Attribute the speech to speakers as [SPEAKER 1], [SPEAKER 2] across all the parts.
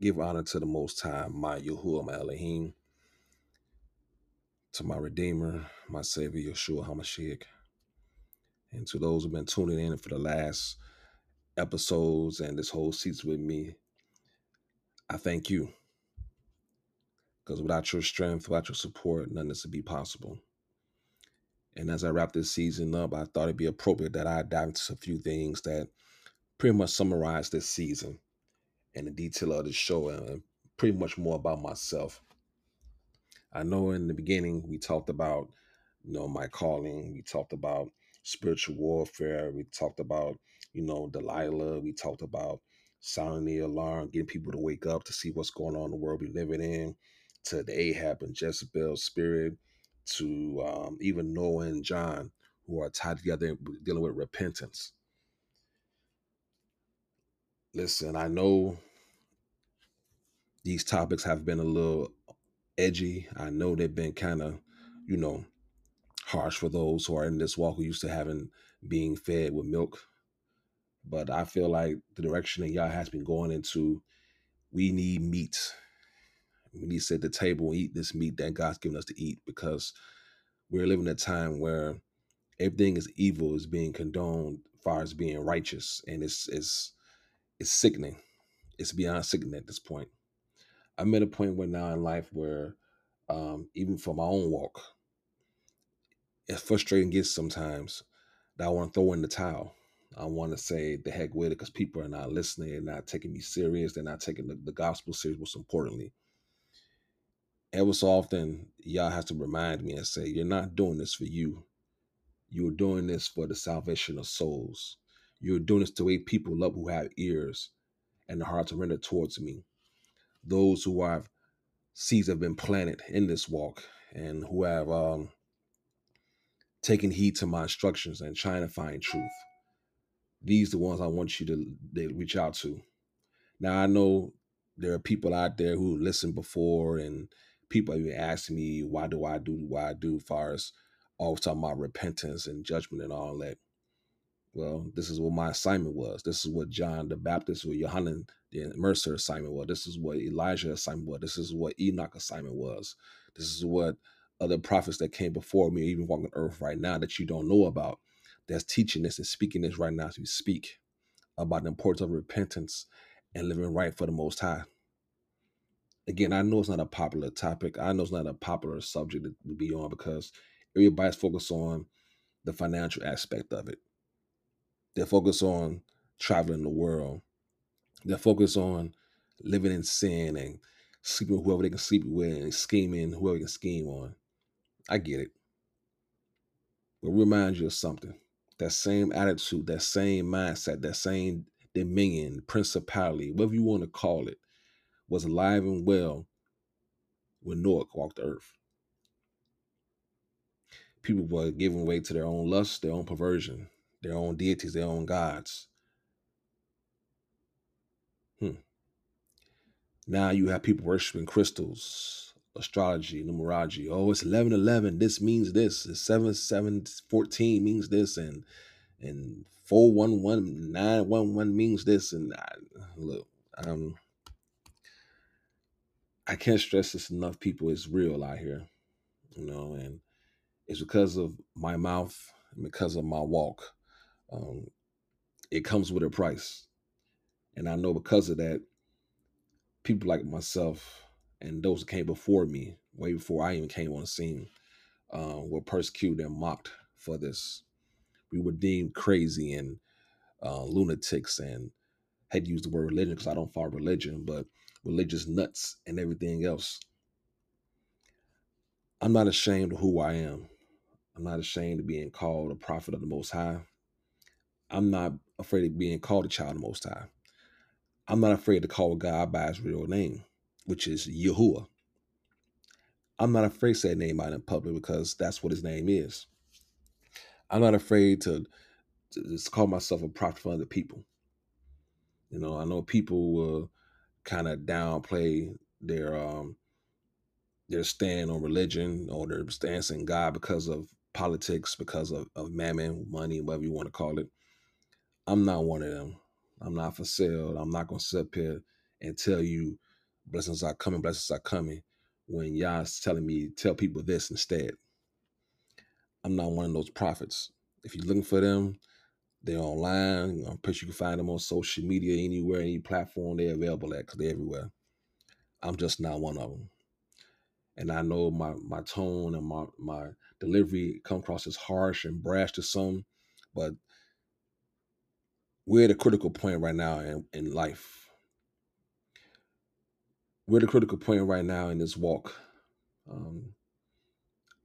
[SPEAKER 1] Give honor to the Most High, my Yahuwah, my Elohim, to my Redeemer, my Savior, Yeshua HaMashiach, and to those who've been tuning in for the last episodes and this whole season with me. I thank you. Because without your strength, without your support, none of this would be possible. And as I wrap this season up, I thought it'd be appropriate that I dive into a few things that pretty much summarize this season and the detail of the show and pretty much more about myself. I know in the beginning we talked about, you know, my calling. We talked about spiritual warfare. We talked about, you know, Delilah. We talked about sounding the alarm, getting people to wake up to see what's going on in the world we're living in, to the Ahab and Jezebel spirit, to um, even Noah and John, who are tied together dealing with repentance. Listen, I know these topics have been a little edgy. I know they've been kind of, you know, harsh for those who are in this walk who used to having being fed with milk. But I feel like the direction that y'all has been going into, we need meat. We need to sit at the table and eat this meat that God's given us to eat because we're living in a time where everything is evil is being condoned far as being righteous. And it's it's it's sickening. It's beyond sickening at this point. I'm at a point where now in life where um, even for my own walk, it's frustrating gets sometimes that I want to throw in the towel. I want to say the heck with it because people are not listening, they're not taking me serious, they're not taking the, the gospel serious, most importantly. Ever so often, y'all have to remind me and say, You're not doing this for you. You're doing this for the salvation of souls. You're doing this to wake people up who have ears and the heart to render towards me. Those who have seeds have been planted in this walk and who have um, taken heed to my instructions and trying to find truth. These the ones I want you to, reach out to. Now I know there are people out there who listened before and people have asking me why do I do what I do as far as always talking about repentance and judgment and all that. Well, this is what my assignment was. This is what John the Baptist or Yohanan the Immerser assignment was. This is what Elijah assignment was. This is what Enoch assignment was. This is what other prophets that came before me, even walking earth right now that you don't know about, that's teaching this and speaking this right now as we speak about the importance of repentance and living right for the Most High. Again, I know it's not a popular topic. I know it's not a popular subject to be on because everybody's focused on the financial aspect of it. They're focused on traveling the world. They're focused on living in sin and sleeping with whoever they can sleep with and scheming whoever they can scheme on. I get it. But remind you of something. That same attitude, that same mindset, that same dominion, principality, whatever you want to call it, was alive and well when Noah walked the earth. People were giving way to their own lust, their own perversion, their own deities, their own gods. Hmm. Now you have people worshiping crystals, astrology, numerology. Oh, it's 11 11. This means this. It's 7 7 14 means this. And and 411 911 means this. And I, look, um, I can't stress this enough. People it's real out here, you know, and it's because of my mouth and because of my walk. Um, it comes with a price. And I know because of that, people like myself and those that came before me, way before I even came on the scene, uh, were persecuted and mocked for this. We were deemed crazy and uh, lunatics and had used the word religion because I don't follow religion, but religious nuts and everything else. I'm not ashamed of who I am. I'm not ashamed of being called a prophet of the Most High. I'm not afraid of being called a child of Most High. I'm not afraid to call God by his real name, which is Yahuwah. I'm not afraid to say that name out in public because that's what his name is. I'm not afraid to, to just call myself a prophet for other people. You know, I know people will kind of downplay their um their stand on religion or their stance in God because of politics, because of, of mammon, money, whatever you want to call it. I'm not one of them. I'm not for sale. I'm not gonna sit up here and tell you blessings are coming, blessings are coming. When Yah's telling me, tell people this instead. I'm not one of those prophets. If you're looking for them, they're online. I'm pretty sure you can find them on social media, anywhere, any platform they're available at, because they're everywhere. I'm just not one of them. And I know my my tone and my my delivery come across as harsh and brash to some, but we're at a critical point right now in, in life. We're at a critical point right now in this walk. Um,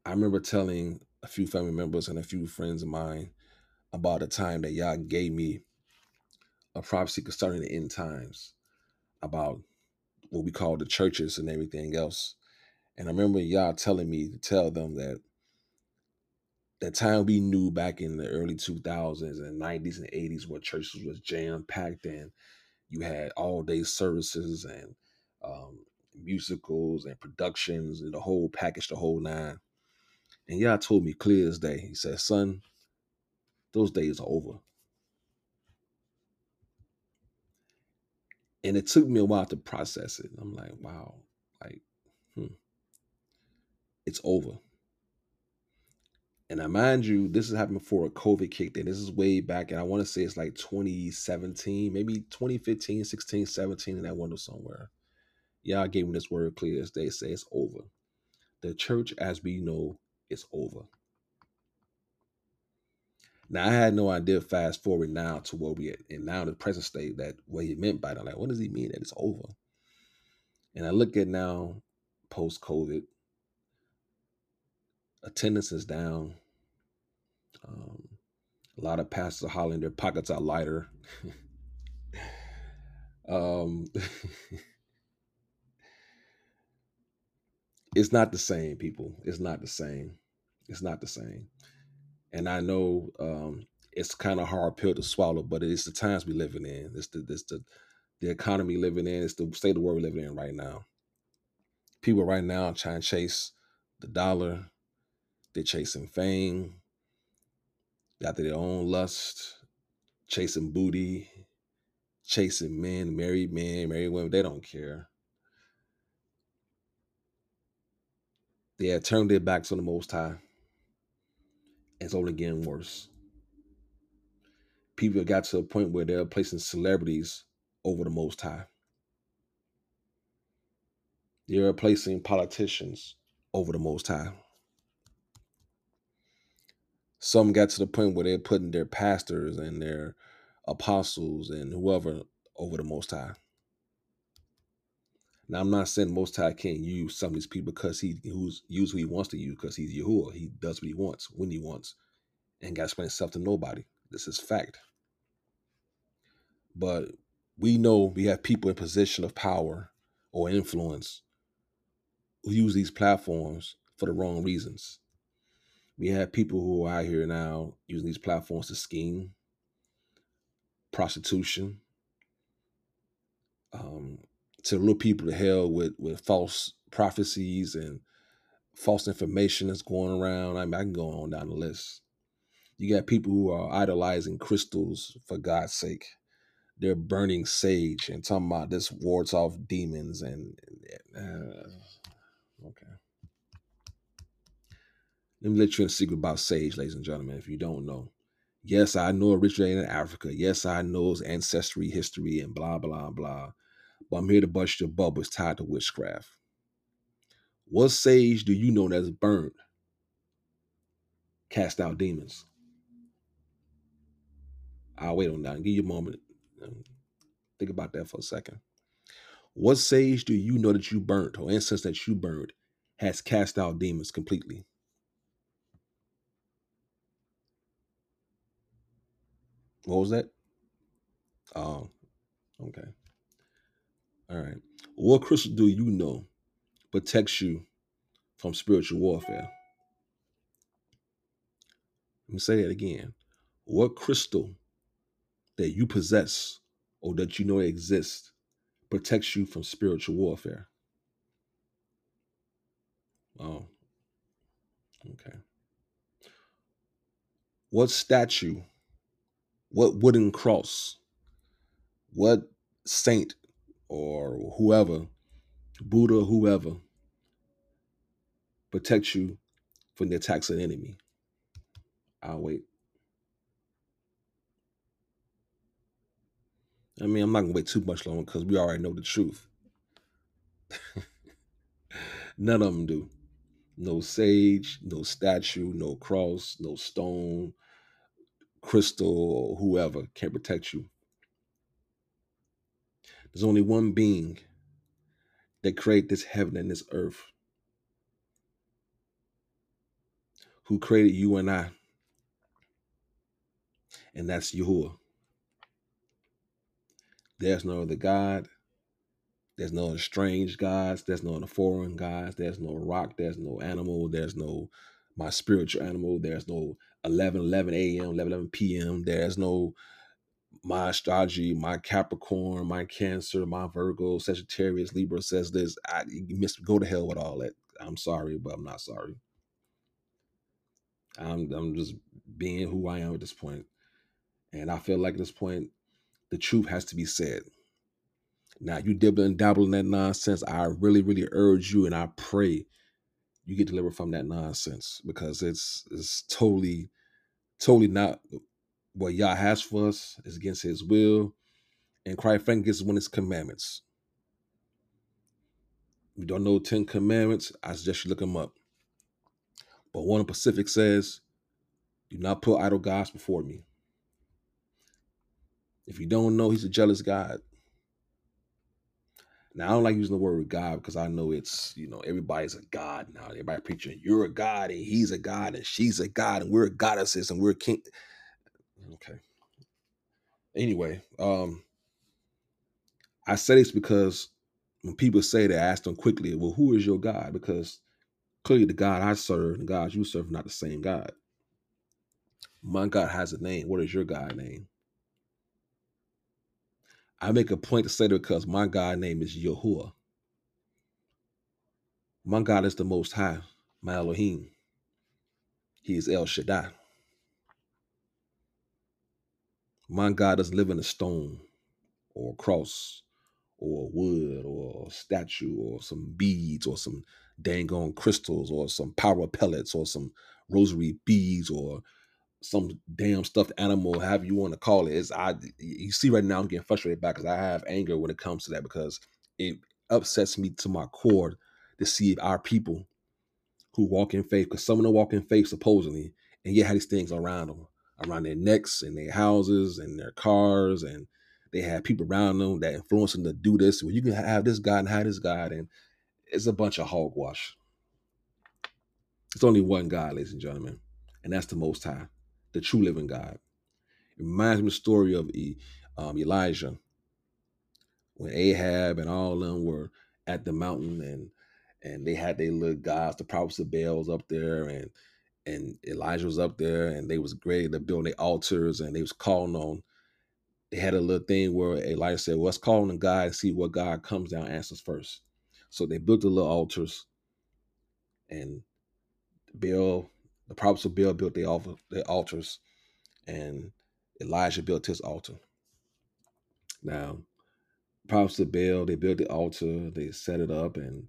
[SPEAKER 1] I remember telling a few family members and a few friends of mine about the time that y'all gave me a prophecy concerning the end times about what we call the churches and everything else. And I remember y'all telling me to tell them that that time we knew back in the early 2000s and 90s and 80s where churches was jam packed and you had all day services and um, musicals and productions and the whole package, the whole nine. And Yah told me clear as day. He said, "Son, those days are over." And it took me a while to process it. I'm like, wow, like, hmm, it's over. And I mind you, this is happening before a COVID kicked in. This is way back, and I want to say it's like 2017, maybe 2015, 16, 17, in that window somewhere. Yah gave me this word clear as day. Say it's over. The church, as we know, is over. Now I had no idea. Fast forward now to where we at, and now the present state that what he meant by that. Like, what does he mean that it's over? And I look at now, post COVID, attendance is down. Um, a lot of pastors are hollering their pockets are lighter. um, it's not the same, people. It's not the same. It's not the same. And I know um, it's kind of hard pill to swallow, but it's the times we living in. It's the it's the the economy living in. It's the state of the world we're living in right now. People right now trying to chase the dollar. They're chasing fame. Got their own lust, chasing booty, chasing men, married men, married women. They don't care. They have turned their backs on the Most High. It's only getting worse. People have got to a point where they're placing celebrities over the Most High. They're replacing politicians over the Most High. Some got to the point where they're putting their pastors and their apostles and whoever over the Most High. Now, I'm not saying Most High can't use some of these people because he who's use who he wants to use because he's Yahuwah. He does what he wants when he wants, and got to explain himself to nobody. This is fact. But we know we have people in position of power or influence who use these platforms for the wrong reasons. We have people who are out here now using these platforms to scheme, prostitution, um, to lure people to hell with with false prophecies and false information that's going around. I mean, I can go on down the list. You got people who are idolizing crystals for God's sake. They're burning sage and talking about this wards off demons and uh, okay. Let me let you in a secret about sage, ladies and gentlemen, if you don't know. Yes, I know originated in Africa. Yes, I know its ancestry, history, and blah, blah, blah. But I'm here to bust your bubbles tied to witchcraft. What sage do you know that's burned? Cast out demons. I'll wait on that. Give you a moment. Um, think about that for a second. What sage do you know that you burnt or incense that you burned has cast out demons completely? What was that? Oh, okay. All right. What crystal do you know protects you from spiritual warfare? Let me say that again. What crystal that you possess or that you know exists protects you from spiritual warfare? Oh, okay. What statue what wooden cross, what saint or whoever Buddha, whoever, protect you from the attacks of the enemy. I'll wait. I mean, I'm not gonna wait too much longer because we already know the truth. None of them do. No sage, no statue, no cross, no stone, crystal, or whoever can protect you. There's only one being that created this heaven and this earth, who created you and I, and that's Yahuwah. There's no other God. There's no other strange gods. There's no other foreign gods. There's no rock. There's no animal. There's no my spiritual animal. There's no 11 11 a.m., 11 11 p.m. There's no my astrology, my Capricorn, my Cancer, my Virgo, Sagittarius, Libra says this. I missed go to hell with all that. I'm sorry, but I'm not sorry. I'm I'm just being who I am at this. And I feel like at this point, the truth has to be said. Now you dibble and dabble in that nonsense. I really, really urge you and I pray you get delivered from that nonsense because it's it's totally, totally not what Yah has for us. It's against his will. And Christ Frank gets one of his commandments. You don't know Ten Commandments, I suggest you look them up. But one in Pacific says, do not put idol gods before me. If you don't know, he's a jealous God. Now I don't like using the word God because I know it's you know everybody's a God now. Everybody preaching you're a God and he's a God and she's a God and we're goddesses and we're king. Okay. Anyway, um, I say this because when people say that, I ask them quickly, well, who is your God? Because clearly the God I serve and the God you serve are not the same God. My God has a name. What is your God name? I make a point to say that because my God name is Yahuwah. My God is the Most High, my Elohim. He is El Shaddai. My God doesn't live in a stone or a cross or wood or statue or some beads or some dang on crystals or some power pellets or some rosary beads or some damn stuffed animal, however you want to call it. Is I you see right now I'm getting frustrated back because I have anger when it comes to that because it upsets me to my core to see our people who walk in faith, because some of them walk in faith supposedly, and yet have these things around them, around their necks and their houses and their cars, and they have people around them that influence them to do this. Well, you can have this God and have this God, and it's a bunch of hogwash. It's only one God, ladies and gentlemen, and that's the Most High the true living God. It reminds me of the story of um, Elijah when Ahab and all of them were at the mountain and and they had their little gods, the prophets of Baal up there and and Elijah was up there and they was great. They're building their altars and they was calling on. They had a little thing where Elijah said, well, let's call on God and see what God comes down answers first. So they built the little altars and Baal the prophets of Baal built their, altar, their altars, and Elijah built his altar. Now, prophets of Baal, they built the altar, they set it up, and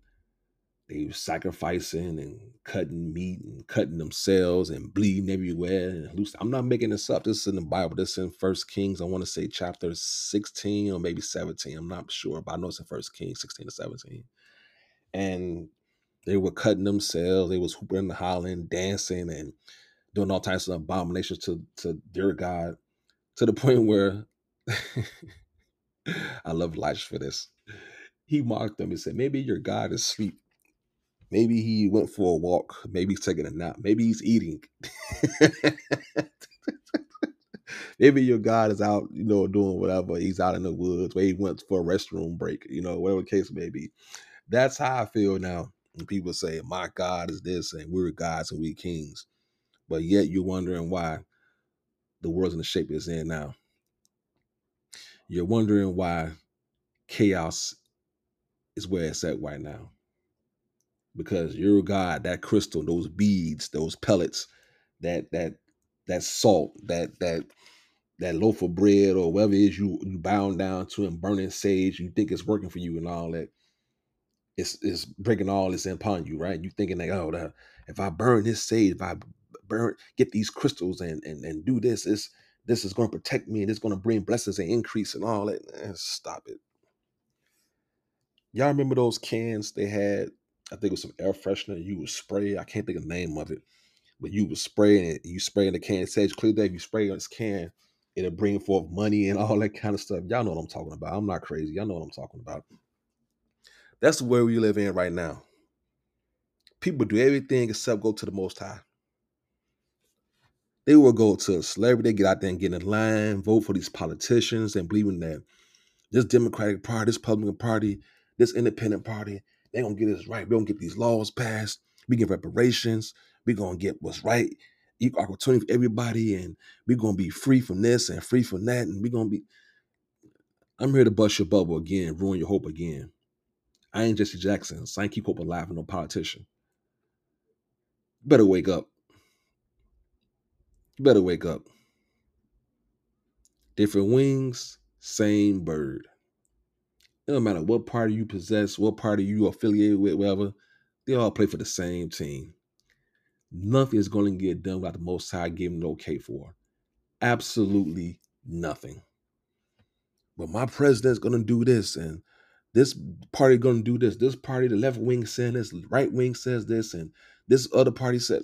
[SPEAKER 1] they were sacrificing and cutting meat and cutting themselves and bleeding everywhere. And. I'm not making this up. This is in the Bible. This is in First Kings. I want to say chapter 16 or maybe 17. I'm not sure, but I know it's in First Kings 16 to 17. And they were cutting themselves. They was hooping and hollering, dancing, and doing all types of abominations to to their God, to the point where I love Elijah for this. He mocked them and said, "Maybe your God is asleep. Maybe he went for a walk. Maybe he's taking a nap. Maybe he's eating." maybe your God is out, you know, doing whatever. He's out in the woods, where he went for a restroom break, you know, whatever the case may be. That's how I feel now and people say, My God is this, and we're gods and we kings. But yet you're wondering why the world's in the shape it's in now. You're wondering why chaos is where it's at right now. Because your God, that crystal, those beads, those pellets, that that that salt, that that that loaf of bread or whatever it is you you bound down to and burning sage, you think it's working for you and all that it's it's bringing all this in upon you, right? You thinking like, oh, the, if I burn this sage, if I burn, get these crystals and and and do this, this this is going to protect me and it's going to bring blessings and increase and all that. Stop it. Y'all remember those cans they had? I think it was some air freshener. You would spray. I can't think of the name of it, but you would spray it. You spray in the can. Sage clear that if you spray on this can, it'll bring forth money and all that kind of stuff. Y'all know what I'm talking about. I'm not crazy. Y'all know what I'm talking about. That's where we live in right now. People do everything except go to the Most High. They will go to a celebrity, get out there and get in line, vote for these politicians, and believing that this Democratic Party, this Republican Party, this Independent Party, they're gonna get us right. We're gonna get these laws passed. We get reparations. We're gonna get what's right, equal opportunity for everybody, and we're gonna be free from this and free from that, and we're gonna be. I'm here to bust your bubble again, ruin your hope again. I ain't Jesse Jackson, so I ain't keep hope alive with no politician. You better wake up. You better wake up. Different wings, same bird. It don't matter what party you possess, what party you affiliated with, whatever. They all play for the same team. Nothing is going to get done without the Most High giving an okay for. Absolutely nothing. But my president's going to do this, and this party going to do this. This party, the left wing says this, right wing says this, and this other party said.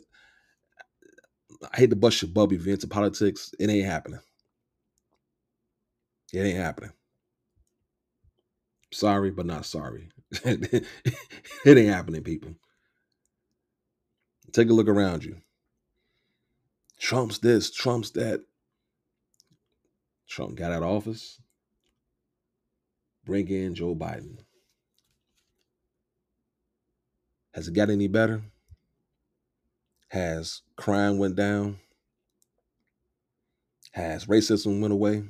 [SPEAKER 1] I hate to bust your bubble events of politics. It ain't happening. It ain't happening. Sorry, but not sorry. it ain't happening, people. Take a look around you. Trump's this, Trump's that. Trump got out of office. Bring in Joe Biden. Has it got any better? Has crime went down? Has racism went away?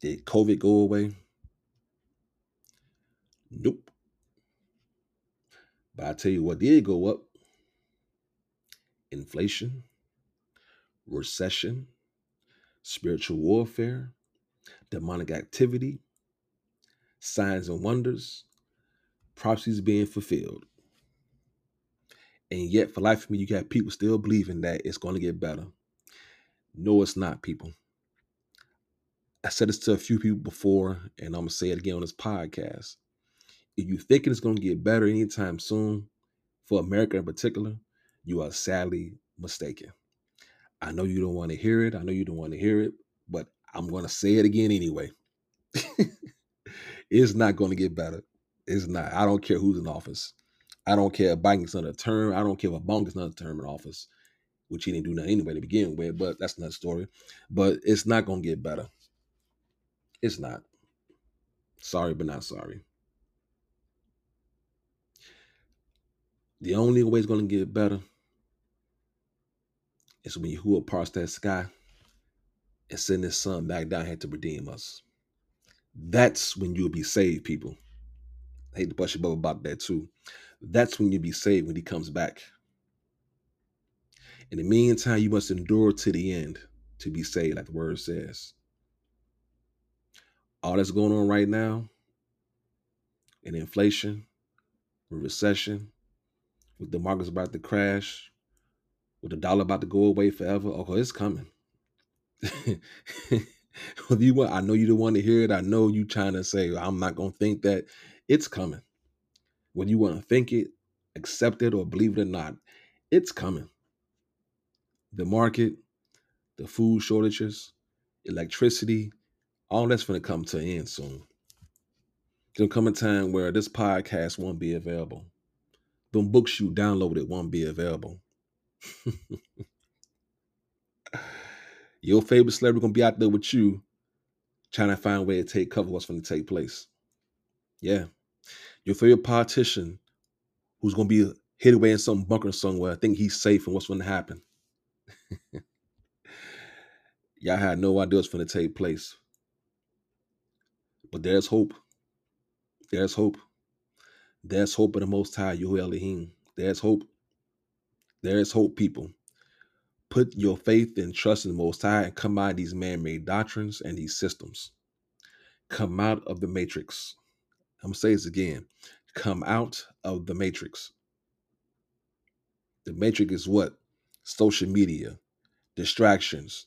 [SPEAKER 1] Did COVID go away? Nope. But I tell you what did go up inflation, recession, spiritual warfare, demonic activity, signs and wonders, prophecies being fulfilled. And yet, for life of me, you got people still believing that it's going to get better. No, it's not, people. I said this to a few people before, and I'm going to say it again on this podcast. If you thinking it's going to get better anytime soon, for America in particular, you are sadly mistaken. I know you don't want to hear it. I know you don't want to hear it, I'm going to say it again anyway. it's not going to get better. It's not. I don't care who's in office. I don't care if Biden's another term. I don't care if Obama gets another term in office, which he didn't do nothing anyway to begin with, but that's another story. But it's not going to get better. It's not. Sorry, but not sorry. The only way it's going to get better is when Yahuwah parts that sky and send his son back down here to redeem us. That's when you'll be saved, people. I hate to bust your bubble about that too. That's when you'll be saved when he comes back. In the meantime, you must endure to the end to be saved, like the word says. All that's going on right now in inflation, with recession, with the markets about to crash, with the dollar about to go away forever. Oh, it's coming. You want, I know you don't want to hear it. I know you trying to say I'm not gonna think that it's coming. Whether you want to think it, accept it, or believe it or not, it's coming. The market, the food shortages, electricity, all that's gonna come to an end soon. There'll come a time where this podcast won't be available. The books you downloaded won't be available. Your favorite celebrity is gonna be out there with you, trying to find a way to take cover what's to take place. Yeah, your favorite politician, who's gonna be hid away in some bunker somewhere, I think he's safe and what's to happen. Y'all had no idea what's to take place, but there's hope. There's hope. There's hope in the Most High, Yahuwah Elohim. There's hope. There's hope, people. Put your faith and trust in the Most High and come out of these man made doctrines and these systems. Come out of the matrix. I'm gonna say this again. Come out of the matrix. The matrix is what? Social media, distractions,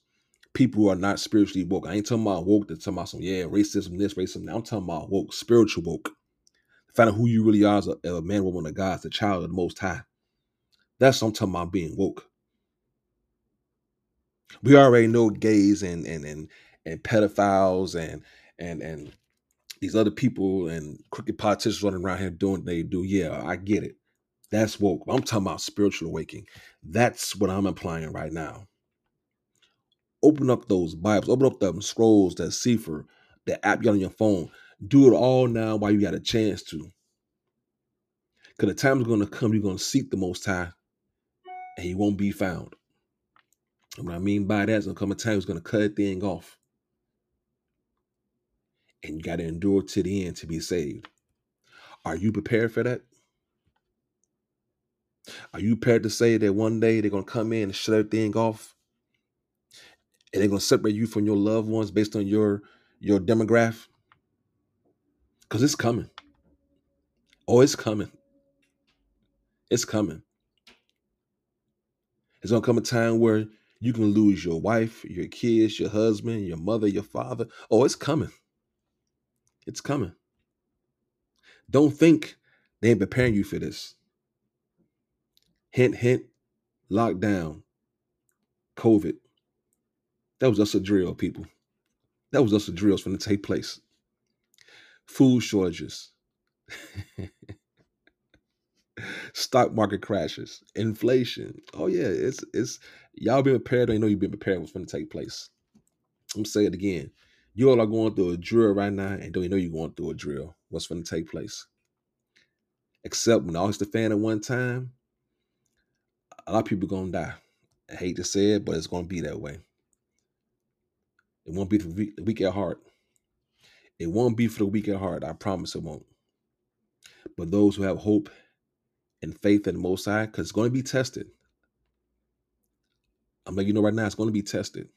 [SPEAKER 1] people who are not spiritually woke. I ain't talking about woke that's talking about some, yeah, racism, this, racism. Now I'm talking about woke, spiritual woke. Find out who you really are as a, a man, woman of God, as a child of the Most High. That's what I'm talking about being woke. We already know gays and and and and pedophiles and and and these other people and crooked politicians running around here doing what they do. Yeah, I get it. That's woke. I'm talking about spiritual awakening. That's what I'm implying right now. Open up those Bibles, open up the scrolls, that Sefer, the app you got on your phone. Do it all now while you got a chance to. Because the time is going to come, you're going to seek the Most High, and He won't be found. And what I mean by that is to come a time going to cut a thing off. And you got to endure to the end to be saved. Are you prepared for that? Are you prepared to say that one day they're to come in and shut everything off? And they're to separate you from your loved ones based on your your demographic? Because it's coming. Oh, it's coming. It's coming. It's gonna come a time where you can lose your wife, your kids, your husband, your mother, your father. Oh, it's coming. It's coming. Don't think they ain't preparing you for this. Hint, hint, lockdown, COVID. That was just a drill, people. That was just a drill It's going to take place. Food shortages, stock market crashes, inflation. Oh yeah, it's it's y'all been prepared. Don't know you've been prepared what's going to take place. I'm say it again. You all are going through a drill right now, and don't you know you're going through a drill? What's going to take place? Except when all hits the fan at one time, a lot of people gonna die. I hate to say it, but it's gonna be that way. It won't be for the weak at heart. It won't be for the weak at heart. I promise it won't. But those who have hope and faith in the Most High, because it's going to be tested. I'm letting you know right now, it's going to be tested.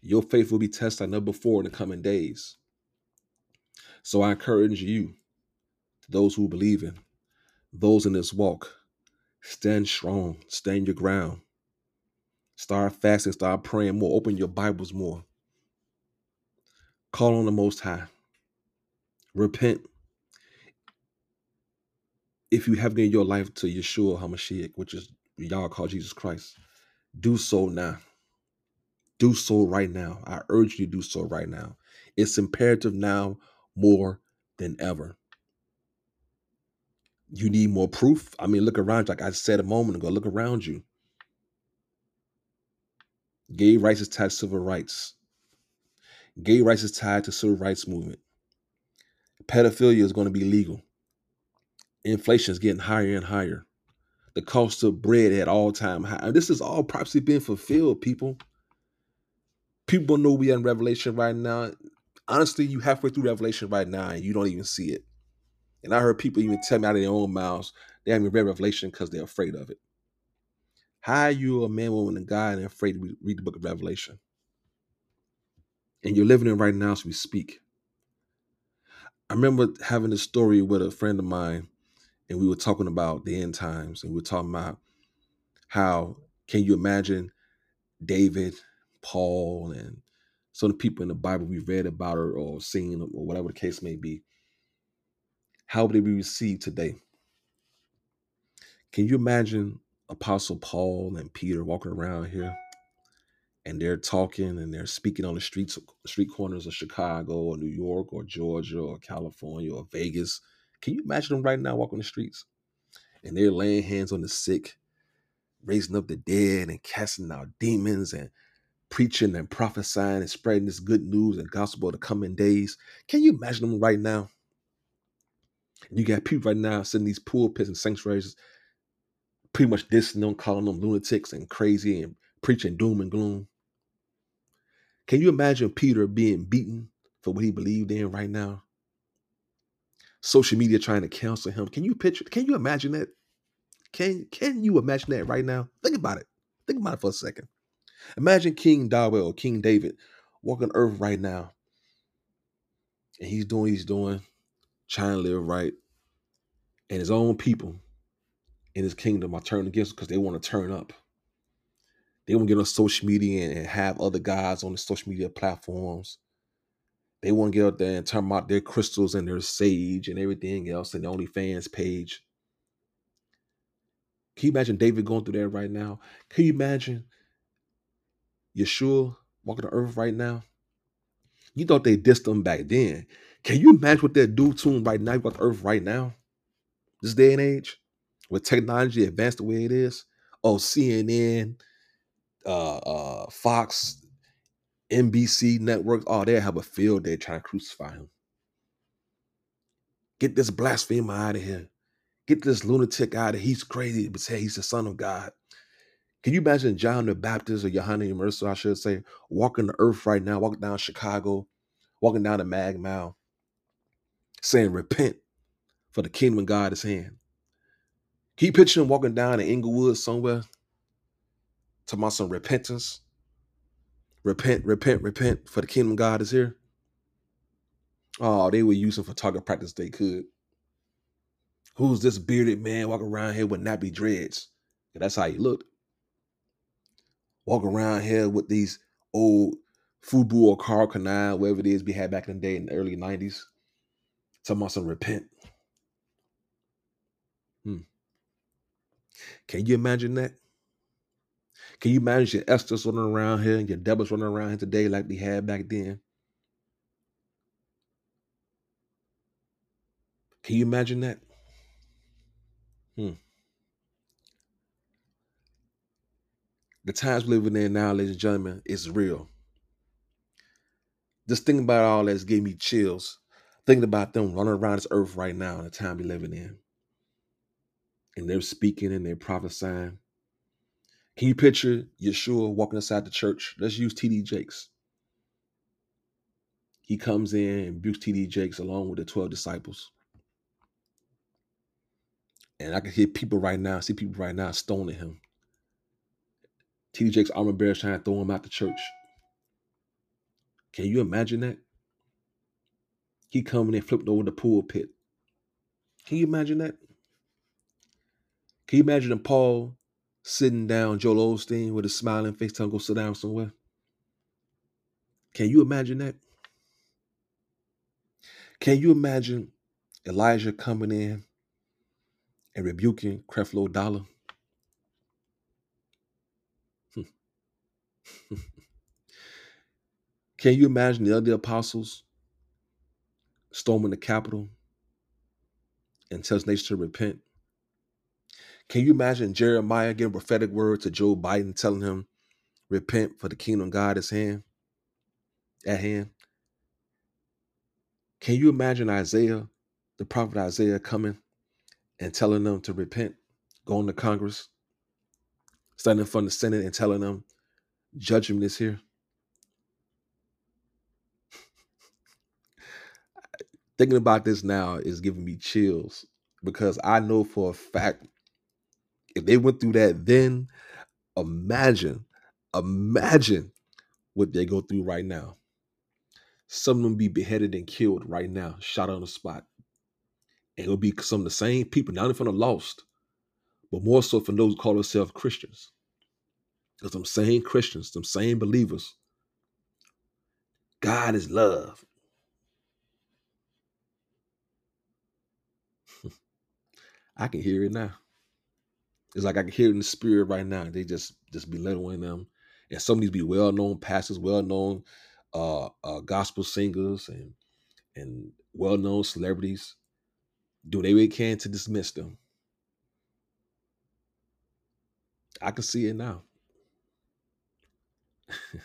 [SPEAKER 1] Your faith will be tested like never before in the coming days. So I encourage you, those who believe in, those in this walk, stand strong, stand your ground. Start fasting, start praying more, open your Bibles more. Call on the Most High. Repent. If you have given your life to Yeshua HaMashiach, which is y'all call Jesus Christ, do so now. Do so right now. I urge you to do so right now. It's imperative now more than ever. You need more proof. I mean, look around, like I said a moment ago, look around you. Gay rights is tied to civil rights. Gay rights is tied to civil rights movement. Pedophilia is going to be legal. Inflation is getting higher and higher. The cost of bread at all time high. This is all prophecy being fulfilled, people. People know we are in Revelation right now. Honestly, you halfway through Revelation right now and you don't even see it. And I heard people even tell me out of their own mouths they haven't read Revelation because they're afraid of it. How are you a man, woman, and God and afraid to read the book of Revelation? And you're living it right now as we speak. I remember having a story with a friend of mine, and we were talking about the end times, and we were talking about how can you imagine David, Paul, and some of the people in the Bible we've read about or, or seen or whatever the case may be. How would they be received today? Can you imagine Apostle Paul and Peter walking around here and they're talking and they're speaking on the streets, street corners of Chicago or New York or Georgia or California or Vegas. Can you imagine them right now walking the streets? And they're laying hands on the sick, raising up the dead and casting out demons and preaching and prophesying and spreading this good news and gospel of the coming days. Can you imagine them right now? You got people right now sitting in these pulpits and sanctuaries pretty much dissing them, calling them lunatics and crazy and preaching doom and gloom. Can you imagine Peter being beaten for what he believed in right now? Social media trying to counsel him. Can you picture? Can you imagine that? Can Can you imagine that right now? Think about it. Think about it for a second. Imagine King David or King David walking earth right now, and he's doing he's doing trying to live right, and his own people in his kingdom are turning against because they want to turn up. They want to get on social media and have other guys on the social media platforms. They want to get out there and talk about their crystals and their sage and everything else and the OnlyFans page. Can you imagine David going through that right now? Can you imagine Yeshua walking the earth right now? You thought they dissed him back then. Can you imagine what they're doing to him right now, about the earth right now? This day and age, with technology advanced the way it is. Oh, CNN, uh, uh, Fox, NBC networks, oh, they have a field day trying to crucify him. Get this blasphemer out of here. Get this lunatic out of here. He's crazy, but say he's the son of God. Can you imagine John the Baptist or Yohanan Immerser, I should say, walking the earth right now, walking down Chicago, walking down the Mag Mile, saying, Repent, for the kingdom of God is hand. Can you picture him walking down in Inglewood somewhere, talking about some repentance? Repent, repent, repent, for the kingdom of God is here. Oh, they were using for target practice they could. Who's this bearded man walking around here with nappy dreads? That's how he looked. Walk around here with these old Fubu or Karl Kani, whatever it is we had back in the day in the early 90s. Talking about some repent. Hmm. Can you imagine that? Can you imagine your Esther's running around here and your Deborah's running around here today like they had back then? Can you imagine that? Hmm. The times we're living in now, ladies and gentlemen, is real. Just thinking about all that's gave me chills. Thinking about them running around this earth right now in the time we're living in. And they're speaking and they're prophesying. Can you picture Yeshua walking inside the church? Let's use TD Jakes. He comes in and rebukes TD Jakes along with the 12 disciples. And I can hear people right now, see people right now stoning him. TD Jakes' armor bearers trying to throw him out the church. Can you imagine that? He coming and flipped over the pulpit. Can you imagine that? Can you imagine Paul sitting down, Joel Osteen with a smiling face, telling go sit down somewhere? Can you imagine that? Can you imagine Elijah coming in and rebuking Creflo Dollar? Can you imagine the other apostles storming the Capitol and tells nations to repent? Can you imagine Jeremiah giving prophetic word to Joe Biden, telling him, repent for the kingdom of God is hand at hand? Can you imagine Isaiah, the prophet Isaiah, coming and telling them to repent, going to Congress, standing in front of the Senate and telling them, judgment is here? Thinking about this now is giving me chills because I know for a fact if they went through that then, imagine, imagine what they go through right now. Some of them be beheaded and killed right now, shot on the spot. And it'll be some of the same people, not only from the lost, but more so from those who call themselves Christians. Because them same Christians, them same believers, God is love. I can hear it now. It's like I can hear it in the spirit right now. They just just belittling them. And some of these be well known pastors, well known uh, uh, gospel singers, and and well known celebrities do they really can to dismiss them. I can see it now.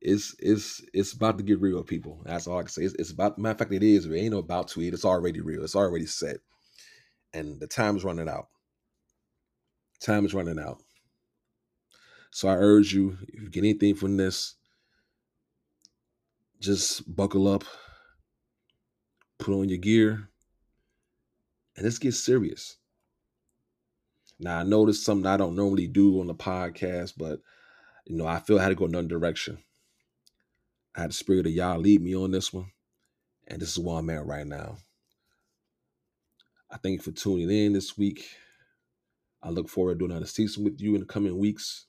[SPEAKER 1] it's it's it's about to get real, people. That's all I can say. It's, it's about matter of fact, it is. It ain't no about to it. It's already real. It's already set, and the time is running out. Time is running out. So I urge you, if you get anything from this, just buckle up, put on your gear, and let's get serious. Now I know this is something I don't normally do on the podcast, but you know, I feel I had to go another direction. I had the spirit of Yah lead me on this one. And this is where I'm at right now. I thank you for tuning in this week. I look forward to doing another season with you in the coming weeks.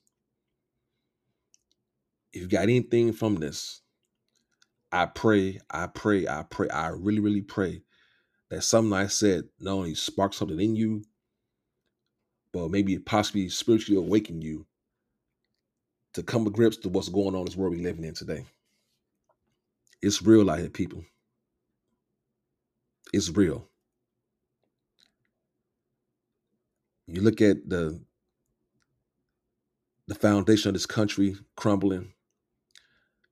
[SPEAKER 1] If you got anything from this, I pray, I pray, I pray, I really, really pray that something I said not only sparks something in you, but maybe possibly spiritually awaken you to come to grips to what's going on in this world we're living in today. It's real out here, people. It's real. You look at the the foundation of this country crumbling,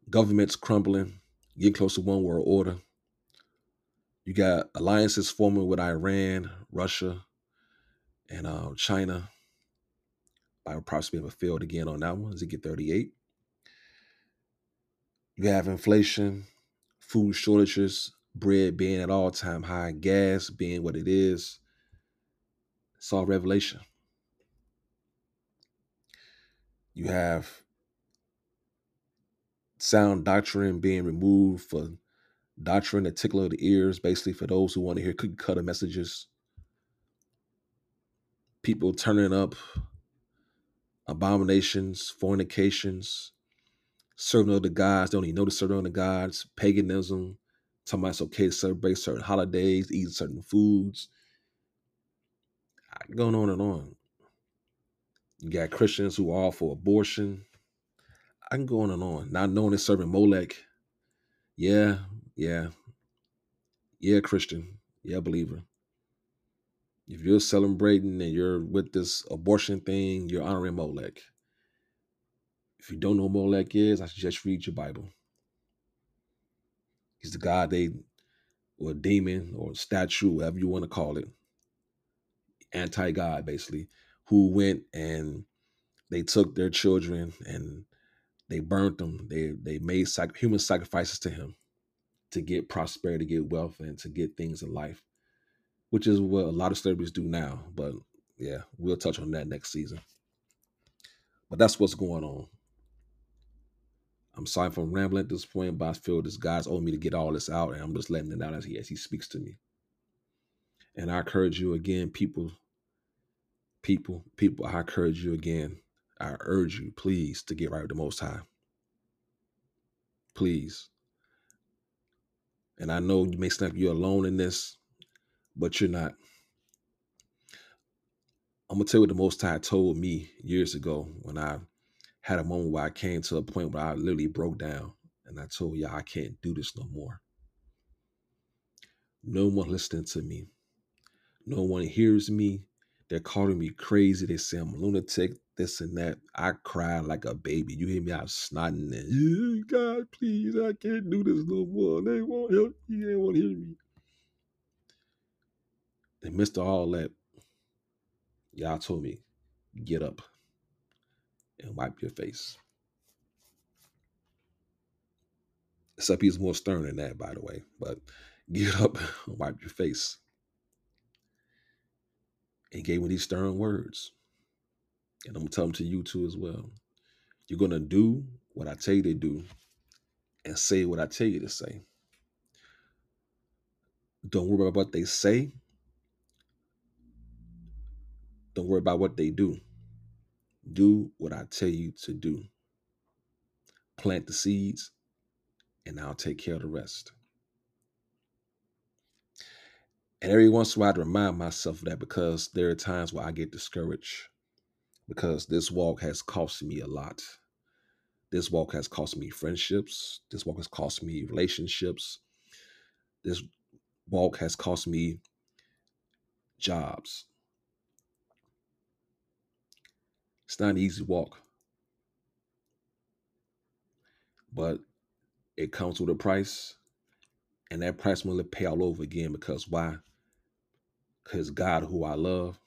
[SPEAKER 1] governments crumbling, getting close to one world order. You got alliances forming with Iran, Russia, and uh, China. I would probably have failed again on that one. Ezekiel 38. You have inflation, food shortages, bread being at all time high, gas being what it is. All revelation. You have sound doctrine being removed for doctrine that tickle the ears, basically for those who want to hear cookie cutter messages. People turning up abominations, fornications, serving other gods, don't even know the serving other gods, paganism, talking about it's okay to celebrate certain holidays, eat certain foods. Going on and on. You got Christians who are all for abortion. I can go on and on. Not knowing it's serving Molech. Yeah, yeah. Yeah, Christian. Yeah, believer. If you're celebrating and you're with this abortion thing, you're honoring Molech. If you don't know Molech is, I suggest read your Bible. He's the God they, or demon or statue, whatever you want to call it, anti God, basically, who went and they took their children and they burnt them. They they made sac- human sacrifices to him to get prosperity, to get wealth, and to get things in life, which is what a lot of celebrities do now. But yeah, we'll touch on that next season. But that's what's going on. I'm sorry for rambling at this point, but I feel this God's owed me to get all this out, and I'm just letting it out as he as he speaks to me. And I encourage you again, people, people, people, I encourage you again. I urge you, please, to get right with the Most High. Please. And I know you may like you're alone in this, but you're not. I'm gonna tell you what the Most High told me years ago when I had a moment where I came to a point where I literally broke down and I told y'all I can't do this no more. No one listening to me. No one hears me. They're calling me crazy. They say I'm a lunatic, this and that. I cry like a baby. You hear me? I'm snotting and, God, please, I can't do this no more. They won't help me. They won't hear me. And midst of all that, Yah told me, get up and wipe your face. Except he's more stern than that, by the way. But get up and wipe your face. And gave me these stern words. And I'm gonna tell them to you too as well. You're gonna do what I tell you to do and say what I tell you to say. Don't worry about what they say. Don't worry about what they do. Do what I tell you to do. Plant the seeds, and I'll take care of the rest. And every once in a while, I remind myself of that because there are times where I get discouraged because this walk has cost me a lot. This walk has cost me friendships. This walk has cost me relationships. This walk has cost me jobs. It's not an easy walk, but it comes with a price, and that price will pay all over again because why? Because God, who I love,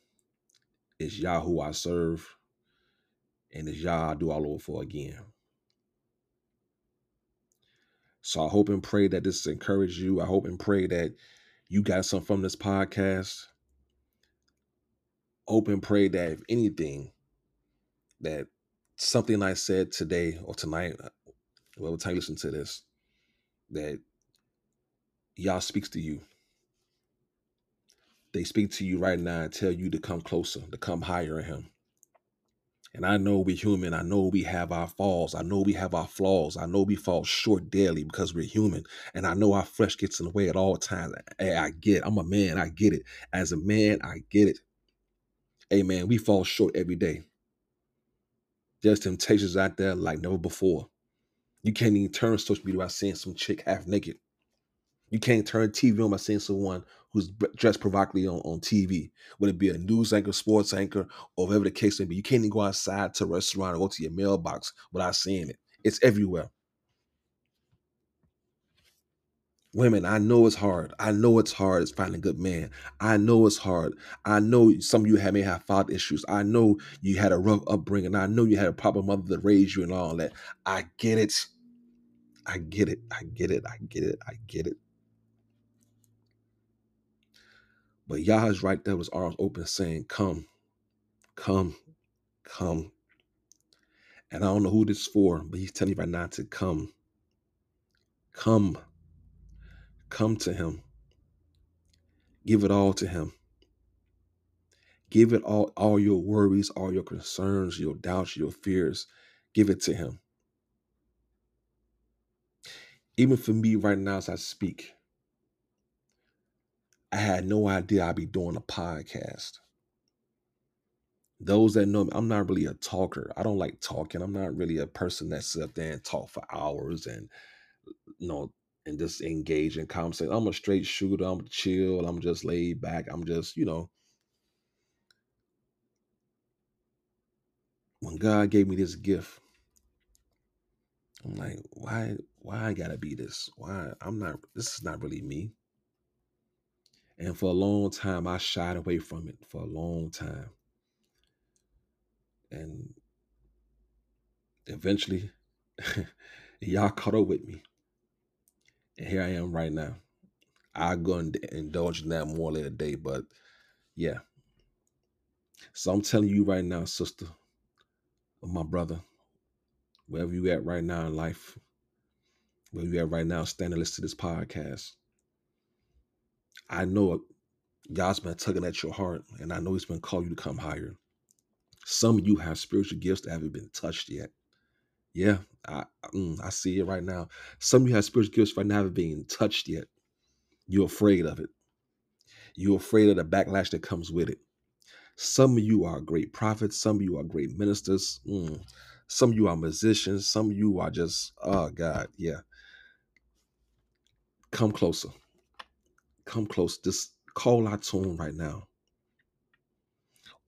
[SPEAKER 1] is Yah who I serve, and it's Yah I do all over for again. So I hope and pray that this encouraged you. I hope and pray that you got some from this podcast. Hope and pray that if anything, that something I said today or tonight, uh, whatever time you listen to this, that Yah speaks to you. They speak to you right now and tell you to come closer, to come higher in Him. And I know we're human. I know we have our falls. I know we have our flaws. I know we fall short daily because we're human. And I know our flesh gets in the way at all times. Hey, I get it. I'm a man. I get it. As a man, I get it. Man, we fall short every day. There's temptations out there like never before. You can't even turn social media by seeing some chick half naked. You can't turn TV on by seeing someone who's dressed provocatively on, on TV, whether it be a news anchor, sports anchor, or whatever the case may be. You can't even go outside to a restaurant or go to your mailbox without seeing it. It's everywhere. Women, I know it's hard. I know it's hard. It's finding a good man. I know it's hard. I know some of you have, may have father issues. I know you had a rough upbringing. I know you had a proper mother that raised you and all that. I get it. I get it. I get it. I get it. I get it. But Yah is right there with his arms open saying, Come, come, come. And I don't know who this is for, but he's telling you right now to come. Come. Come to him. Give it all to him. Give it all, all your worries, all your concerns, your doubts, your fears. Give it to him. Even for me right now as I speak, I had no idea I'd be doing a podcast. Those that know me, I'm not really a talker. I don't like talking. I'm not really a person that sit up there and talk for hours and you know and just engage in conversation. I'm a straight shooter. I'm chill. I'm just laid back. I'm just, you know. When God gave me this gift, I'm like, why, why I gotta be this? Why I'm not this is not really me. And for a long time, I shied away from it for a long time. And eventually, Yah caught up with me. And here I am right now. I'll go and indulge in that more later day, but yeah. So I'm telling you right now, sister, my brother, wherever you at right now in life, where you at right now, standing listen to this podcast. I know God's been tugging at your heart, and I know He's been calling you to come higher. Some of you have spiritual gifts that haven't been touched yet. Yeah, I mm, I see it right now. Some of you have spiritual gifts right now haven't been touched yet. You're afraid of it. You're afraid of the backlash that comes with it. Some of you are great prophets. Some of you are great ministers. Mm. Some of you are musicians. Some of you are just, oh God, yeah. Come closer. Come close. Just call out to him right now.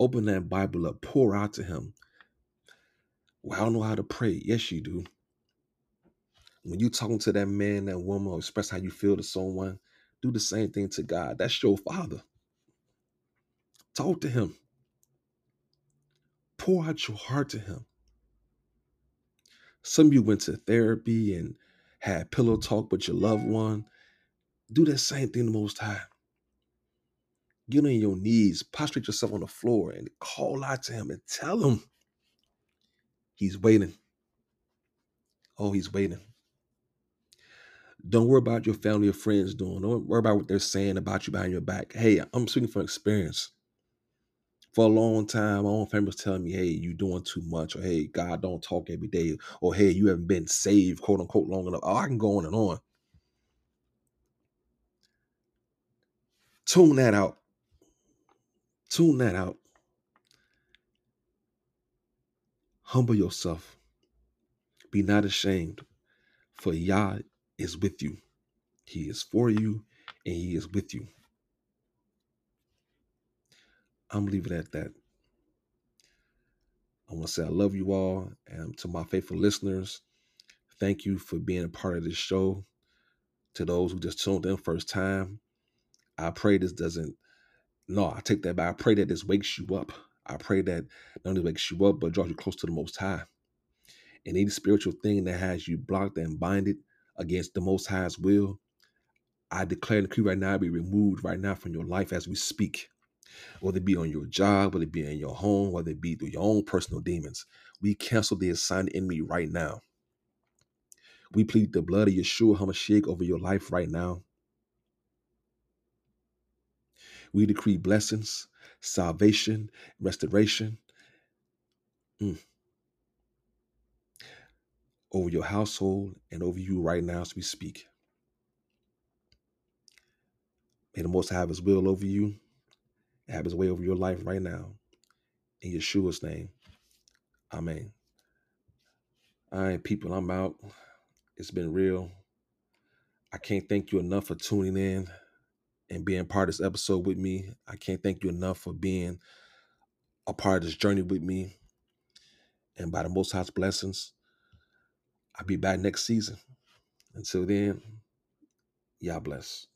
[SPEAKER 1] Open that Bible up. Pour out to him. Well, I don't know how to pray. Yes, you do. When you talking to that man, that woman, or express how you feel to someone, do the same thing to God. That's your father. Talk to him. Pour out your heart to him. Some of you went to therapy and had pillow talk with your loved one. Do that same thing the most high. Get on your knees, prostrate yourself on the floor, and call out to him and tell him he's waiting. Oh, he's waiting. Don't worry about your family or friends doing. Don't worry about what they're saying about you behind your back. Hey, I'm speaking from experience. For a long time, my own family was telling me, hey, you doing too much, or hey, God don't talk every day, or hey, you haven't been saved, quote unquote, long enough. Oh, I can go on and on. Tune that out. Tune that out. Humble yourself. Be not ashamed, for Yah is with you. He is for you and He is with you. I'm leaving it at that. I want to say I love you all. And to my faithful listeners, thank you for being a part of this show. To those who just tuned in first time, I pray this doesn't, no, I take that back. I pray that this wakes you up. I pray that not only wakes you up, but draws you close to the Most High. And any spiritual thing that has you blocked and binded against the Most High's will, I declare and decree right now be removed right now from your life as we speak. Whether it be on your job, whether it be in your home, whether it be through your own personal demons, we cancel the assigned enemy right now. We plead the blood of Yeshua HaMashiach over your life right now. We decree blessings, salvation, restoration mm, over your household and over you right now as we speak. May the Most have His will over you, have His way over your life right now. In Yeshua's name, Amen. All right, people, I'm out. It's been real. I can't thank you enough for tuning in and being part of this episode with me. I can't thank you enough for being a part of this journey with me. And by the Most High's blessings, I'll be back next season. Until then, y'all bless.